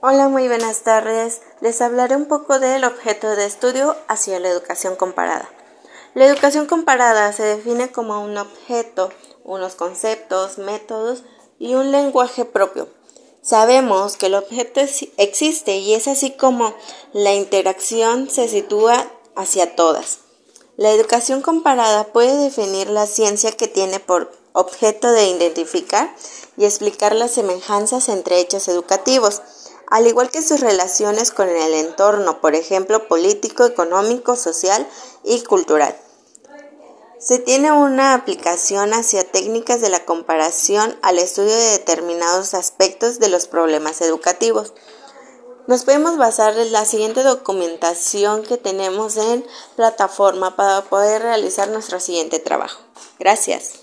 Hola, muy buenas tardes. Les hablaré un poco del objeto de estudio hacia la educación comparada. La educación comparada se define como un objeto, unos conceptos, métodos y un lenguaje propio. Sabemos que el objeto existe y es así como la interacción se sitúa hacia todas. La educación comparada puede definir la ciencia que tiene por objeto de identificar y explicar las semejanzas entre hechos educativos, al igual que sus relaciones con el entorno, por ejemplo, político, económico, social y cultural. Se tiene una aplicación hacia técnicas de la comparación al estudio de determinados aspectos de los problemas educativos. Nos podemos basar en la siguiente documentación que tenemos en plataforma para poder realizar nuestro siguiente trabajo. Gracias.